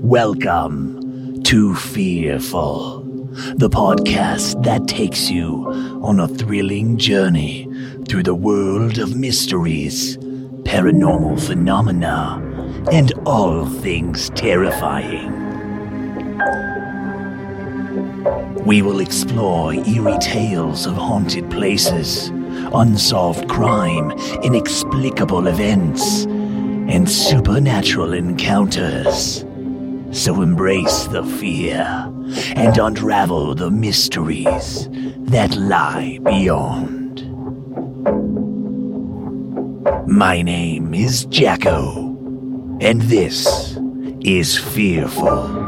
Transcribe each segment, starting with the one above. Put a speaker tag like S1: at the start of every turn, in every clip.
S1: Welcome to Fearful, the podcast that takes you on a thrilling journey through the world of mysteries, paranormal phenomena, and all things terrifying. We will explore eerie tales of haunted places, unsolved crime, inexplicable events, and supernatural encounters. So embrace the fear and unravel the mysteries that lie beyond. My name is Jacko, and this is Fearful.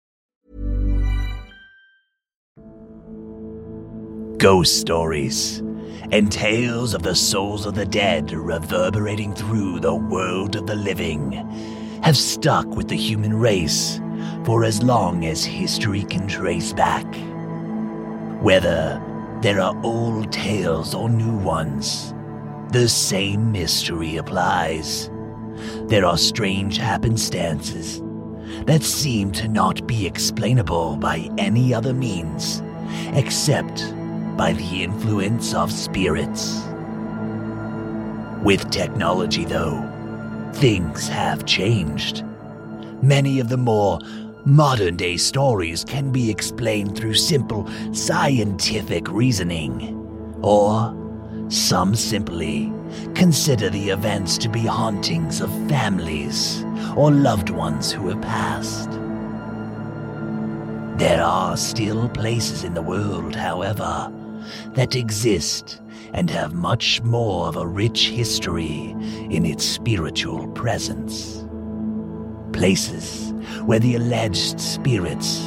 S1: Ghost stories and tales of the souls of the dead reverberating through the world of the living have stuck with the human race for as long as history can trace back. Whether there are old tales or new ones, the same mystery applies. There are strange happenstances that seem to not be explainable by any other means except by the influence of spirits. With technology, though, things have changed. Many of the more modern day stories can be explained through simple scientific reasoning, or some simply consider the events to be hauntings of families or loved ones who have passed. There are still places in the world, however, that exist and have much more of a rich history in its spiritual presence. Places where the alleged spirits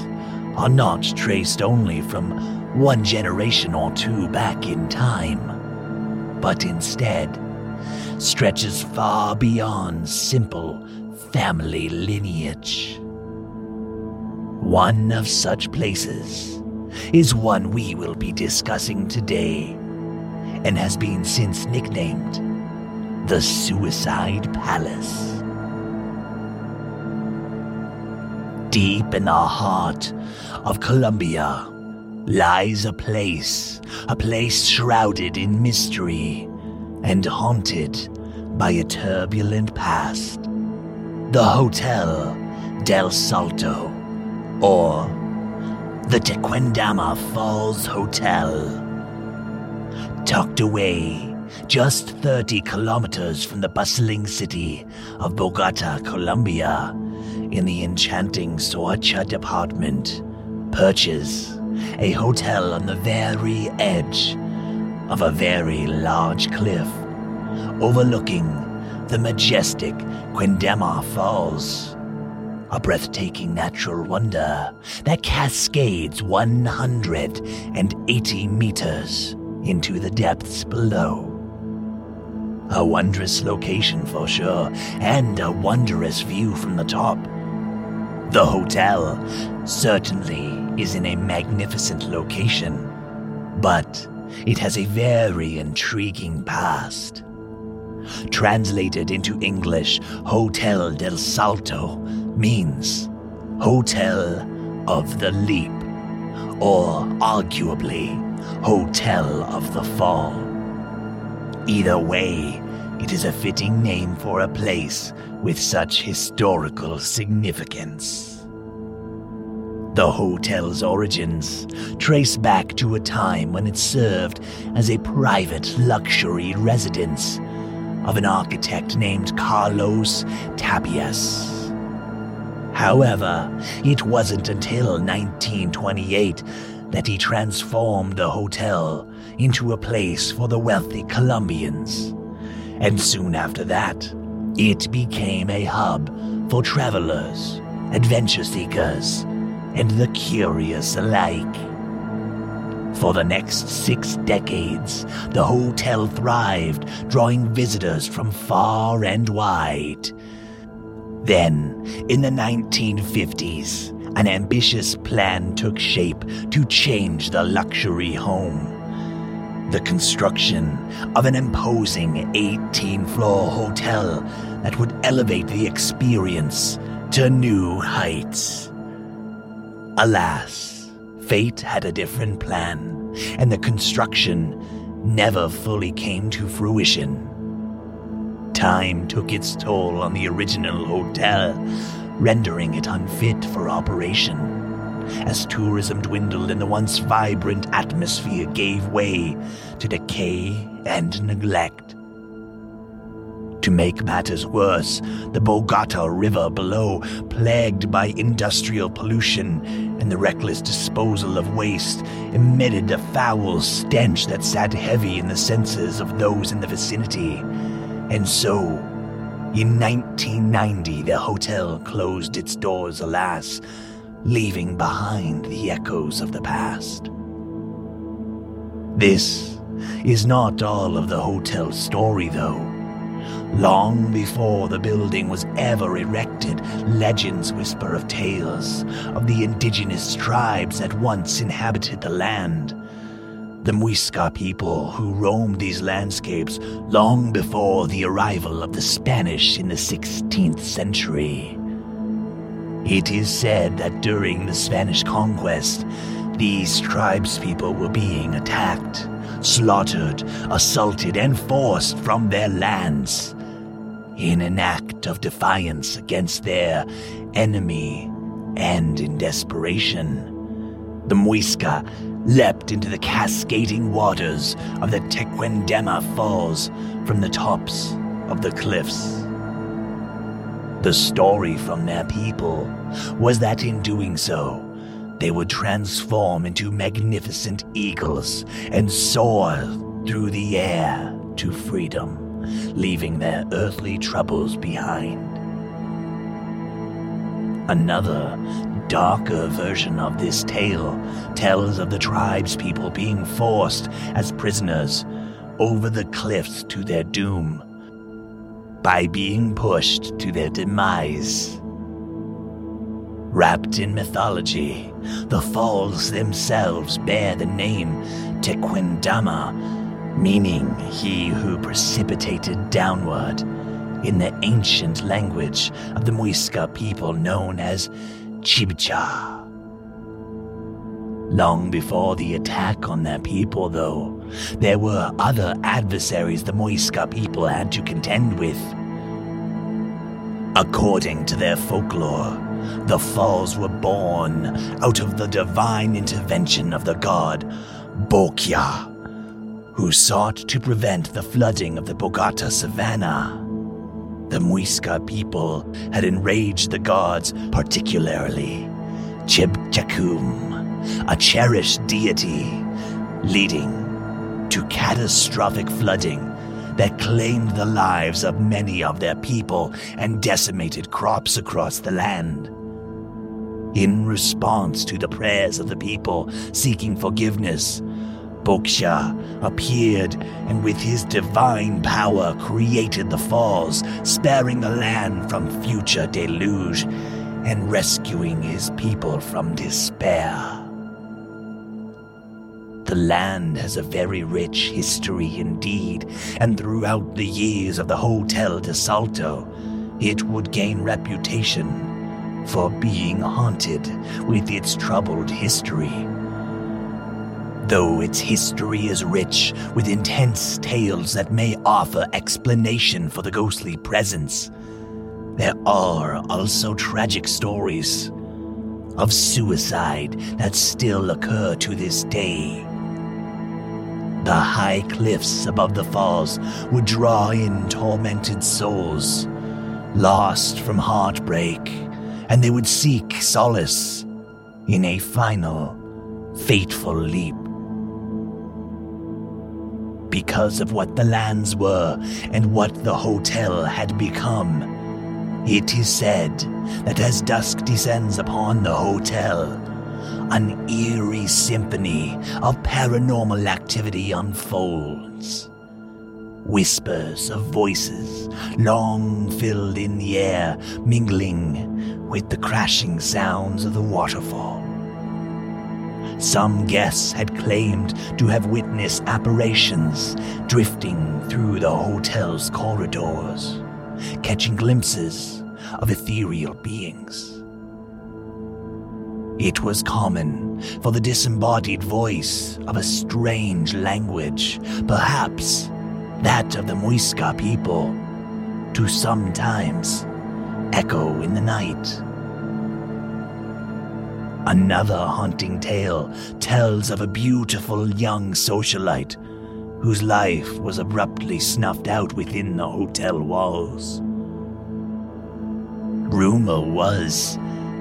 S1: are not traced only from one generation or two back in time, but instead stretches far beyond simple family lineage. One of such places is one we will be discussing today and has been since nicknamed the Suicide Palace. Deep in the heart of Colombia lies a place, a place shrouded in mystery and haunted by a turbulent past. The Hotel del Salto, or the Tequendama Falls Hotel. Tucked away just 30 kilometers from the bustling city of Bogota, Colombia, in the enchanting Soacha department, perches a hotel on the very edge of a very large cliff overlooking the majestic Tequendama Falls a breathtaking natural wonder that cascades 180 meters into the depths below. A wondrous location for sure, and a wondrous view from the top. The hotel certainly is in a magnificent location, but it has a very intriguing past. Translated into English, Hotel del Salto means Hotel of the Leap, or arguably Hotel of the Fall. Either way, it is a fitting name for a place with such historical significance. The hotel's origins trace back to a time when it served as a private luxury residence of an architect named Carlos Tapias. However, it wasn't until 1928 that he transformed the hotel into a place for the wealthy Colombians. And soon after that, it became a hub for travelers, adventure seekers, and the curious alike. For the next six decades, the hotel thrived, drawing visitors from far and wide. Then, in the 1950s, an ambitious plan took shape to change the luxury home. The construction of an imposing 18 floor hotel that would elevate the experience to new heights. Alas, fate had a different plan, and the construction never fully came to fruition. Time took its toll on the original hotel, rendering it unfit for operation. As tourism dwindled and the once vibrant atmosphere gave way to decay and neglect. To make matters worse, the Bogota River below, plagued by industrial pollution and the reckless disposal of waste, emitted a foul stench that sat heavy in the senses of those in the vicinity. And so, in 1990, the hotel closed its doors, alas, leaving behind the echoes of the past. This is not all of the hotel's story, though. Long before the building was ever erected, legends whisper of tales of the indigenous tribes that once inhabited the land. The Muisca people who roamed these landscapes long before the arrival of the Spanish in the 16th century. It is said that during the Spanish conquest, these tribespeople were being attacked, slaughtered, assaulted, and forced from their lands in an act of defiance against their enemy and in desperation. The Muisca leapt into the cascading waters of the Tequendama Falls from the tops of the cliffs. The story from their people was that in doing so, they would transform into magnificent eagles and soar through the air to freedom, leaving their earthly troubles behind. Another, darker version of this tale tells of the tribe's people being forced as prisoners over the cliffs to their doom by being pushed to their demise. Wrapped in mythology, the falls themselves bear the name Tequendama, meaning he who precipitated downward in the ancient language of the Muisca people known as Chibcha. Long before the attack on their people, though, there were other adversaries the Muisca people had to contend with. According to their folklore, the falls were born out of the divine intervention of the god Bochica, who sought to prevent the flooding of the Bogota savanna. The Muisca people had enraged the gods, particularly Chibchacum, a cherished deity, leading to catastrophic flooding that claimed the lives of many of their people and decimated crops across the land. In response to the prayers of the people seeking forgiveness, Bochica appeared and with his divine power created the falls, sparing the land from future deluge and rescuing his people from despair. The land has a very rich history indeed, and throughout the years of the Hotel de Salto, it would gain reputation for being haunted with its troubled history. Though its history is rich with intense tales that may offer explanation for the ghostly presence, there are also tragic stories of suicide that still occur to this day. The high cliffs above the falls would draw in tormented souls, lost from heartbreak, and they would seek solace in a final, fateful leap. Because of what the lands were and what the hotel had become, it is said that as dusk descends upon the hotel, an eerie symphony of paranormal activity unfolds. Whispers of voices, long filled in the air, mingling with the crashing sounds of the waterfall. Some guests had claimed to have witnessed apparitions drifting through the hotel's corridors, catching glimpses of ethereal beings. It was common for the disembodied voice of a strange language, perhaps that of the Muisca people, to sometimes echo in the night. Another haunting tale tells of a beautiful young socialite whose life was abruptly snuffed out within the hotel walls. Rumor was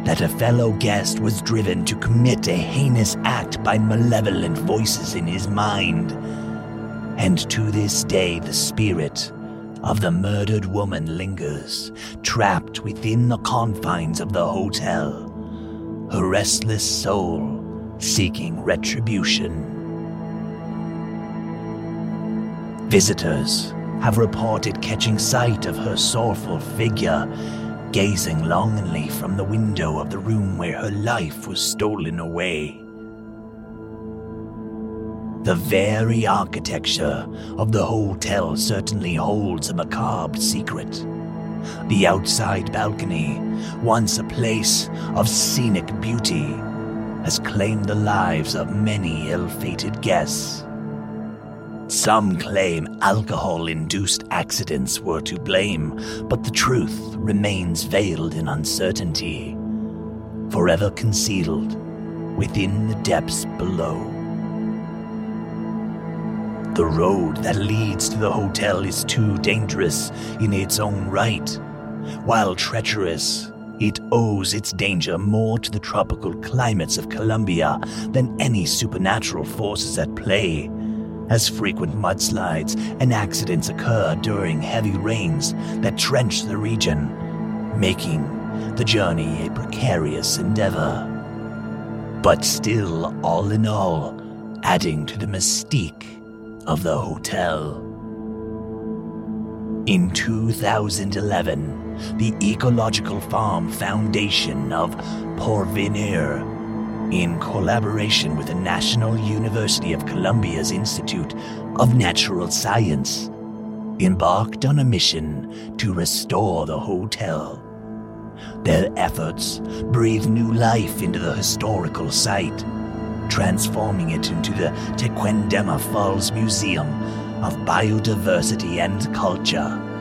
S1: that a fellow guest was driven to commit a heinous act by malevolent voices in his mind. And to this day, the spirit of the murdered woman lingers, trapped within the confines of the hotel, her restless soul seeking retribution. Visitors have reported catching sight of her sorrowful figure gazing longingly from the window of the room where her life was stolen away. The very architecture of the hotel certainly holds a macabre secret. The outside balcony, once a place of scenic beauty, has claimed the lives of many ill fated guests. Some claim alcohol induced accidents were to blame, but the truth remains veiled in uncertainty, forever concealed within the depths below. The road that leads to the hotel is too dangerous in its own right. While treacherous, it owes its danger more to the tropical climates of Colombia than any supernatural forces at play as frequent mudslides and accidents occur during heavy rains that trench the region, making the journey a precarious endeavor. But still, all in all, adding to the mystique of the hotel. In 2011, the Ecological Farm Foundation of Porvenir in collaboration with the National University of Colombia's Institute of Natural Science, embarked on a mission to restore the hotel. Their efforts breathe new life into the historical site, transforming it into the Tequendama Falls Museum of Biodiversity and Culture.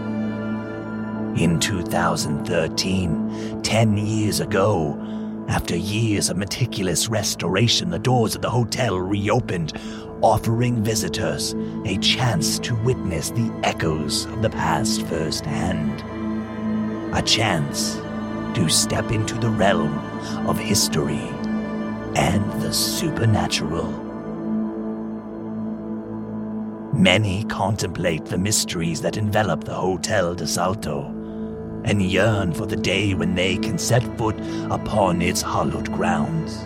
S1: In 2013, 10 years ago, after years of meticulous restoration, the doors of the hotel reopened, offering visitors a chance to witness the echoes of the past firsthand. A chance to step into the realm of history and the supernatural. Many contemplate the mysteries that envelop the Hotel de Salto and yearn for the day when they can set foot upon its hallowed grounds.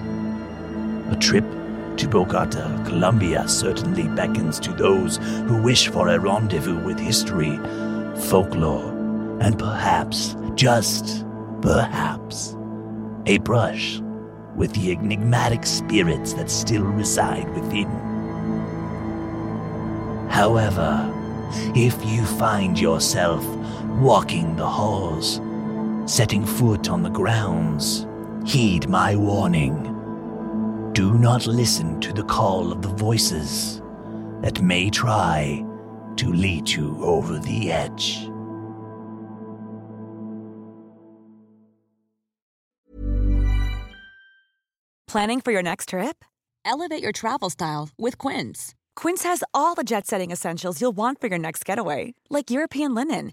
S1: A trip to Bogota, Colombia certainly beckons to those who wish for a rendezvous with history, folklore, and perhaps, just perhaps, a brush with the enigmatic spirits that still reside within. However, if you find yourself walking the halls, setting foot on the grounds, heed my warning. Do not listen to the call of the voices that may try to lead you over the edge.
S2: Planning for your next trip?
S3: Elevate your travel style with Quince.
S2: Quince has all the jet setting essentials you'll want for your next getaway, like European linen,